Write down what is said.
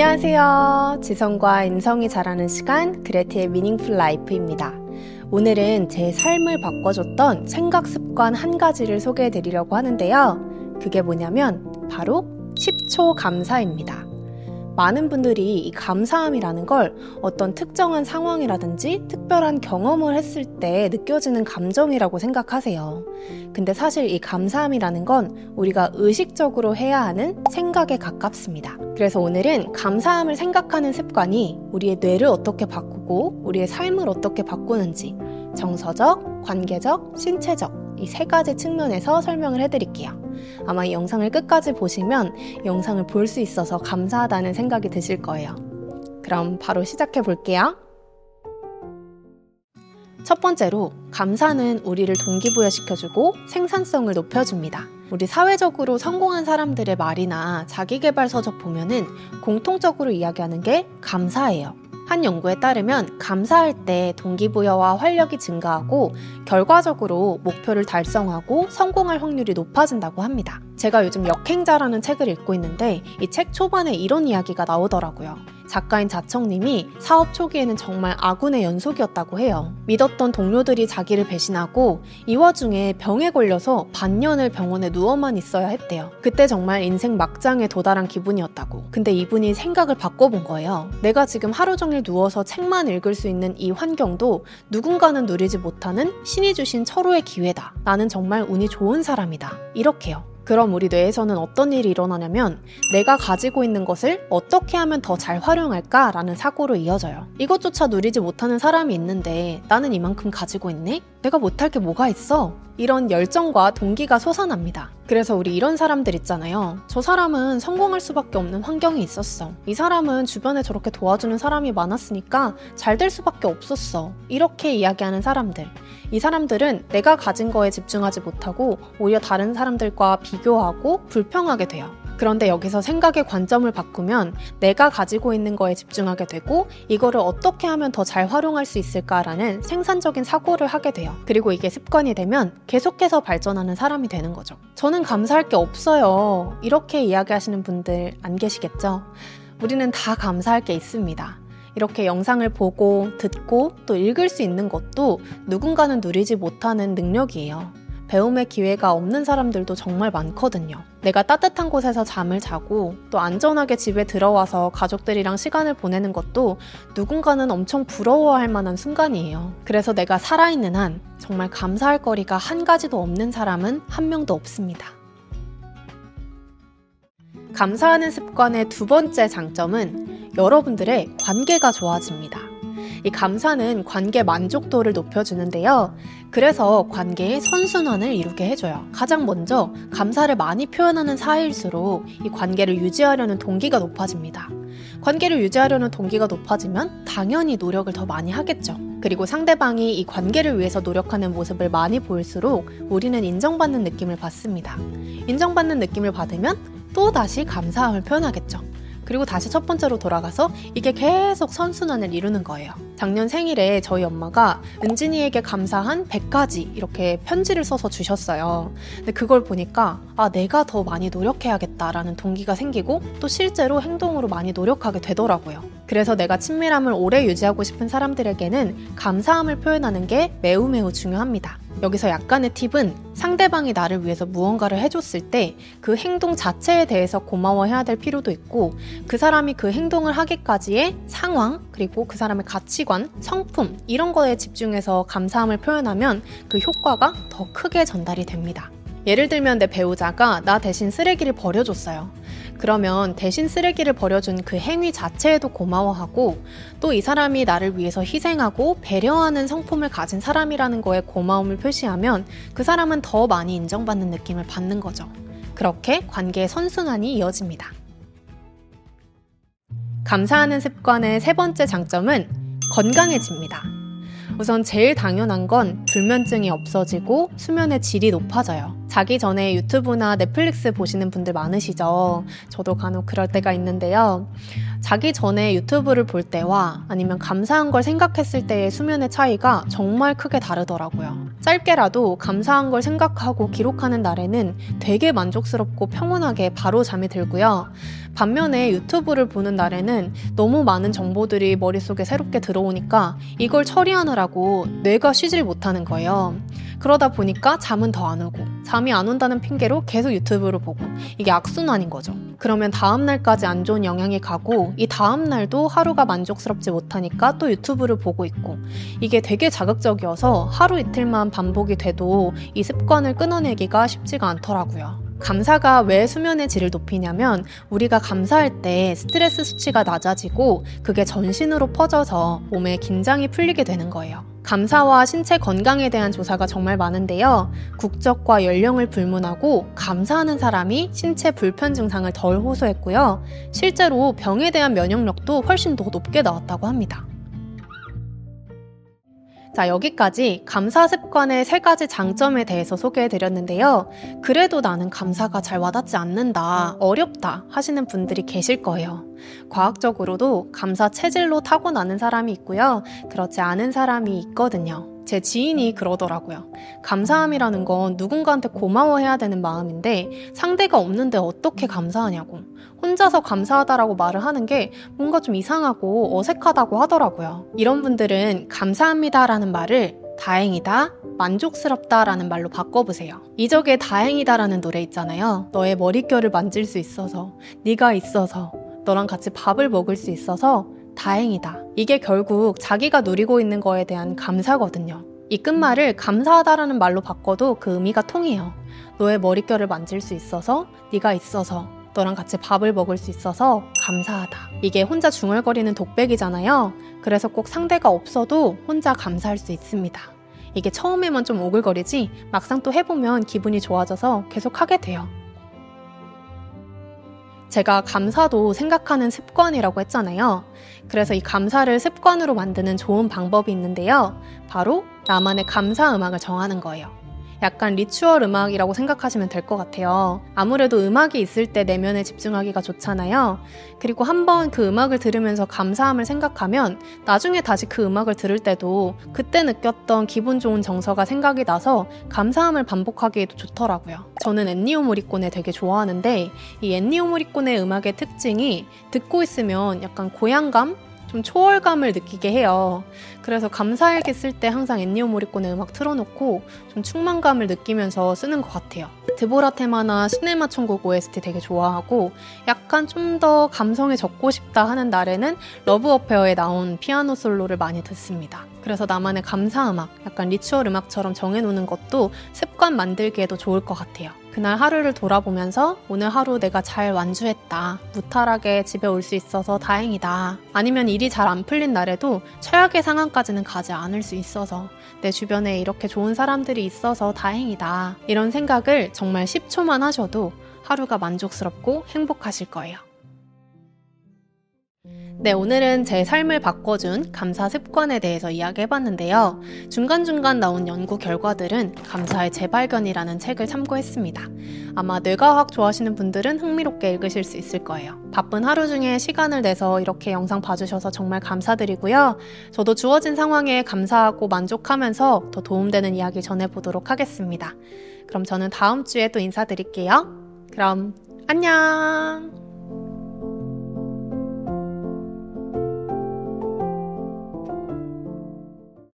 안녕하세요. 지성과 인성이 자라는 시간 그레티의 미닝풀 라이프입니다. 오늘은 제 삶을 바꿔줬던 생각 습관 한 가지를 소개해 드리려고 하는데요. 그게 뭐냐면 바로 10초 감사입니다. 많은 분들이 이 감사함이라는 걸 어떤 특정한 상황이라든지 특별한 경험을 했을 때 느껴지는 감정이라고 생각하세요. 근데 사실 이 감사함이라는 건 우리가 의식적으로 해야 하는 생각에 가깝습니다. 그래서 오늘은 감사함을 생각하는 습관이 우리의 뇌를 어떻게 바꾸고 우리의 삶을 어떻게 바꾸는지 정서적, 관계적, 신체적 이 세 가지 측면에서 설명을 해드릴게요. 아마 이 영상을 끝까지 보시면 영상을 볼 수 있어서 감사하다는 생각이 드실 거예요. 그럼 바로 시작해 볼게요. 첫 번째로, 감사는 우리를 동기부여시켜주고 생산성을 높여줍니다. 우리 사회적으로 성공한 사람들의 말이나 자기개발 서적 보면은 공통적으로 이야기하는 게 감사예요. 한 연구에 따르면 감사할 때 동기부여와 활력이 증가하고 결과적으로 목표를 달성하고 성공할 확률이 높아진다고 합니다. 제가 요즘 역행자라는 책을 읽고 있는데 이 책 초반에 이런 이야기가 나오더라고요. 작가인 자청님이 사업 초기에는 정말 아군의 연속이었다고 해요. 믿었던 동료들이 자기를 배신하고 이 와중에 병에 걸려서 반년을 병원에 누워만 있어야 했대요. 그때 정말 인생 막장에 도달한 기분이었다고. 근데 이분이 생각을 바꿔본 거예요. 내가 지금 하루 종일 누워서 책만 읽을 수 있는 이 환경도 누군가는 누리지 못하는 신이 주신 철호의 기회다. 나는 정말 운이 좋은 사람이다. 이렇게요. 그럼 우리 뇌에서는 어떤 일이 일어나냐면 내가 가지고 있는 것을 어떻게 하면 더 잘 활용할까? 라는 사고로 이어져요. 이것조차 누리지 못하는 사람이 있는데 나는 이만큼 가지고 있네? 내가 못할 게 뭐가 있어? 이런 열정과 동기가 솟아납니다. 그래서 우리 이런 사람들 있잖아요. 저 사람은 성공할 수밖에 없는 환경이 있었어. 이 사람은 주변에 저렇게 도와주는 사람이 많았으니까 잘 될 수밖에 없었어. 이렇게 이야기하는 사람들. 이 사람들은 내가 가진 거에 집중하지 못하고 오히려 다른 사람들과 비교하고 불평하게 돼요. 그런데 여기서 생각의 관점을 바꾸면 내가 가지고 있는 거에 집중하게 되고 이거를 어떻게 하면 더 잘 활용할 수 있을까라는 생산적인 사고를 하게 돼요. 그리고 이게 습관이 되면 계속해서 발전하는 사람이 되는 거죠. 저는 감사할 게 없어요. 이렇게 이야기하시는 분들 안 계시겠죠? 우리는 다 감사할 게 있습니다. 이렇게 영상을 보고 듣고 또 읽을 수 있는 것도 누군가는 누리지 못하는 능력이에요. 배움의 기회가 없는 사람들도 정말 많거든요. 내가 따뜻한 곳에서 잠을 자고 또 안전하게 집에 들어와서 가족들이랑 시간을 보내는 것도 누군가는 엄청 부러워할 만한 순간이에요. 그래서 내가 살아있는 한 정말 감사할 거리가 한 가지도 없는 사람은 한 명도 없습니다. 감사하는 습관의 두 번째 장점은 여러분들의 관계가 좋아집니다. 이 감사는 관계 만족도를 높여주는데요. 그래서 관계의 선순환을 이루게 해줘요. 가장 먼저 감사를 많이 표현하는 사이일수록 이 관계를 유지하려는 동기가 높아집니다. 관계를 유지하려는 동기가 높아지면 당연히 노력을 더 많이 하겠죠. 그리고 상대방이 이 관계를 위해서 노력하는 모습을 많이 보일수록 우리는 인정받는 느낌을 받습니다. 인정받는 느낌을 받으면 또 다시 감사함을 표현하겠죠. 그리고 다시 첫 번째로 돌아가서 이게 계속 선순환을 이루는 거예요. 작년 생일에 저희 엄마가 은진이에게 감사한 100가지 이렇게 편지를 써서 주셨어요. 근데 그걸 보니까 아, 내가 더 많이 노력해야겠다라는 동기가 생기고 또 실제로 행동으로 많이 노력하게 되더라고요. 그래서 내가 친밀함을 오래 유지하고 싶은 사람들에게는 감사함을 표현하는 게 매우 매우 중요합니다. 여기서 약간의 팁은 상대방이 나를 위해서 무언가를 해줬을 때 그 행동 자체에 대해서 고마워해야 될 필요도 있고 그 사람이 그 행동을 하기까지의 상황 그리고 그 사람의 가치관, 성품 이런 거에 집중해서 감사함을 표현하면 그 효과가 더 크게 전달이 됩니다. 예를 들면 내 배우자가 나 대신 쓰레기를 버려줬어요. 그러면 대신 쓰레기를 버려준 그 행위 자체에도 고마워하고 또 이 사람이 나를 위해서 희생하고 배려하는 성품을 가진 사람이라는 거에 고마움을 표시하면 그 사람은 더 많이 인정받는 느낌을 받는 거죠. 그렇게 관계의 선순환이 이어집니다. 감사하는 습관의 세 번째 장점은 건강해집니다. 우선 제일 당연한 건 불면증이 없어지고 수면의 질이 높아져요. 자기 전에 유튜브나 넷플릭스 보시는 분들 많으시죠? 저도 간혹 그럴 때가 있는데요. 자기 전에 유튜브를 볼 때와 아니면 감사한 걸 생각했을 때의 수면의 차이가 정말 크게 다르더라고요. 짧게라도 감사한 걸 생각하고 기록하는 날에는 되게 만족스럽고 평온하게 바로 잠이 들고요. 반면에 유튜브를 보는 날에는 너무 많은 정보들이 머릿속에 새롭게 들어오니까 이걸 처리하느라고 뇌가 쉬질 못하는 거예요. 그러다 보니까 잠은 더 안 오고 잠이 안 온다는 핑계로 계속 유튜브를 보고 이게 악순환인 거죠. 그러면 다음 날까지 안 좋은 영향이 가고 이 다음 날도 하루가 만족스럽지 못하니까 또 유튜브를 보고 있고 이게 되게 자극적이어서 하루 이틀만 반복이 돼도 이 습관을 끊어내기가 쉽지가 않더라고요. 감사가 왜 수면의 질을 높이냐면 우리가 감사할 때 스트레스 수치가 낮아지고 그게 전신으로 퍼져서 몸에 긴장이 풀리게 되는 거예요. 감사와 신체 건강에 대한 조사가 정말 많은데요. 국적과 연령을 불문하고 감사하는 사람이 신체 불편 증상을 덜 호소했고요. 실제로 병에 대한 면역력도 훨씬 더 높게 나왔다고 합니다. 자, 여기까지 감사 습관의 세 가지 장점에 대해서 소개해 드렸는데요. 그래도 나는 감사가 잘 와닿지 않는다, 어렵다 하시는 분들이 계실 거예요. 과학적으로도 감사 체질로 타고나는 사람이 있고요. 그렇지 않은 사람이 있거든요. 제 지인이 그러더라고요. 감사함이라는 건 누군가한테 고마워해야 되는 마음인데 상대가 없는데 어떻게 감사하냐고. 혼자서 감사하다라고 말을 하는 게 뭔가 좀 이상하고 어색하다고 하더라고요. 이런 분들은 감사합니다라는 말을 다행이다, 만족스럽다라는 말로 바꿔보세요. 이적의 다행이다라는 노래 있잖아요. 너의 머릿결을 만질 수 있어서, 네가 있어서, 너랑 같이 밥을 먹을 수 있어서 다행이다. 이게 결국 자기가 누리고 있는 거에 대한 감사거든요. 이 끝말을 감사하다라는 말로 바꿔도 그 의미가 통해요. 너의 머릿결을 만질 수 있어서, 네가 있어서, 너랑 같이 밥을 먹을 수 있어서 감사하다. 이게 혼자 중얼거리는 독백이잖아요. 그래서 꼭 상대가 없어도 혼자 감사할 수 있습니다. 이게 처음에만 좀 오글거리지 막상 또 해보면 기분이 좋아져서 계속 하게 돼요. 제가 감사도 생각하는 습관이라고 했잖아요. 그래서 이 감사를 습관으로 만드는 좋은 방법이 있는데요. 바로 나만의 감사 음악을 정하는 거예요. 약간 리추얼 음악이라고 생각하시면 될 것 같아요. 아무래도 음악이 있을 때 내면에 집중하기가 좋잖아요. 그리고 한번 그 음악을 들으면서 감사함을 생각하면 나중에 다시 그 음악을 들을 때도 그때 느꼈던 기분 좋은 정서가 생각이 나서 감사함을 반복하기에도 좋더라고요. 저는 엔니오 모리꼬네 되게 좋아하는데 이 엔니오 모리꼬네 음악의 특징이 듣고 있으면 약간 고향감? 좀 초월감을 느끼게 해요. 그래서 감사일기 쓸 때 항상 엔니오 모리꼬네 음악 틀어놓고 좀 충만감을 느끼면서 쓰는 것 같아요. 드보라 테마나 시네마 천국 OST 되게 좋아하고 약간 좀 더 감성에 젖고 싶다 하는 날에는 러브 어페어에 나온 피아노 솔로를 많이 듣습니다. 그래서 나만의 감사 음악, 약간 ritual 음악처럼 정해놓는 것도 습관 만들기에도 좋을 것 같아요. 그날 하루를 돌아보면서 오늘 하루 내가 잘 완주했다. 무탈하게 집에 올 수 있어서 다행이다. 아니면 일이 잘 안 풀린 날에도 최악의 상황까지는 가지 않을 수 있어서 내 주변에 이렇게 좋은 사람들이 있어서 다행이다. 이런 생각을 정말 10초만 하셔도 하루가 만족스럽고 행복하실 거예요. 네, 오늘은 제 삶을 바꿔준 감사 습관에 대해서 이야기해봤는데요. 중간중간 나온 연구 결과들은 감사의 재발견이라는 책을 참고했습니다. 아마 뇌과학 좋아하시는 분들은 흥미롭게 읽으실 수 있을 거예요. 바쁜 하루 중에 시간을 내서 이렇게 영상 봐주셔서 정말 감사드리고요. 저도 주어진 상황에 감사하고 만족하면서 더 도움되는 이야기 전해보도록 하겠습니다. 그럼 저는 다음 주에 또 인사드릴게요. 그럼 안녕!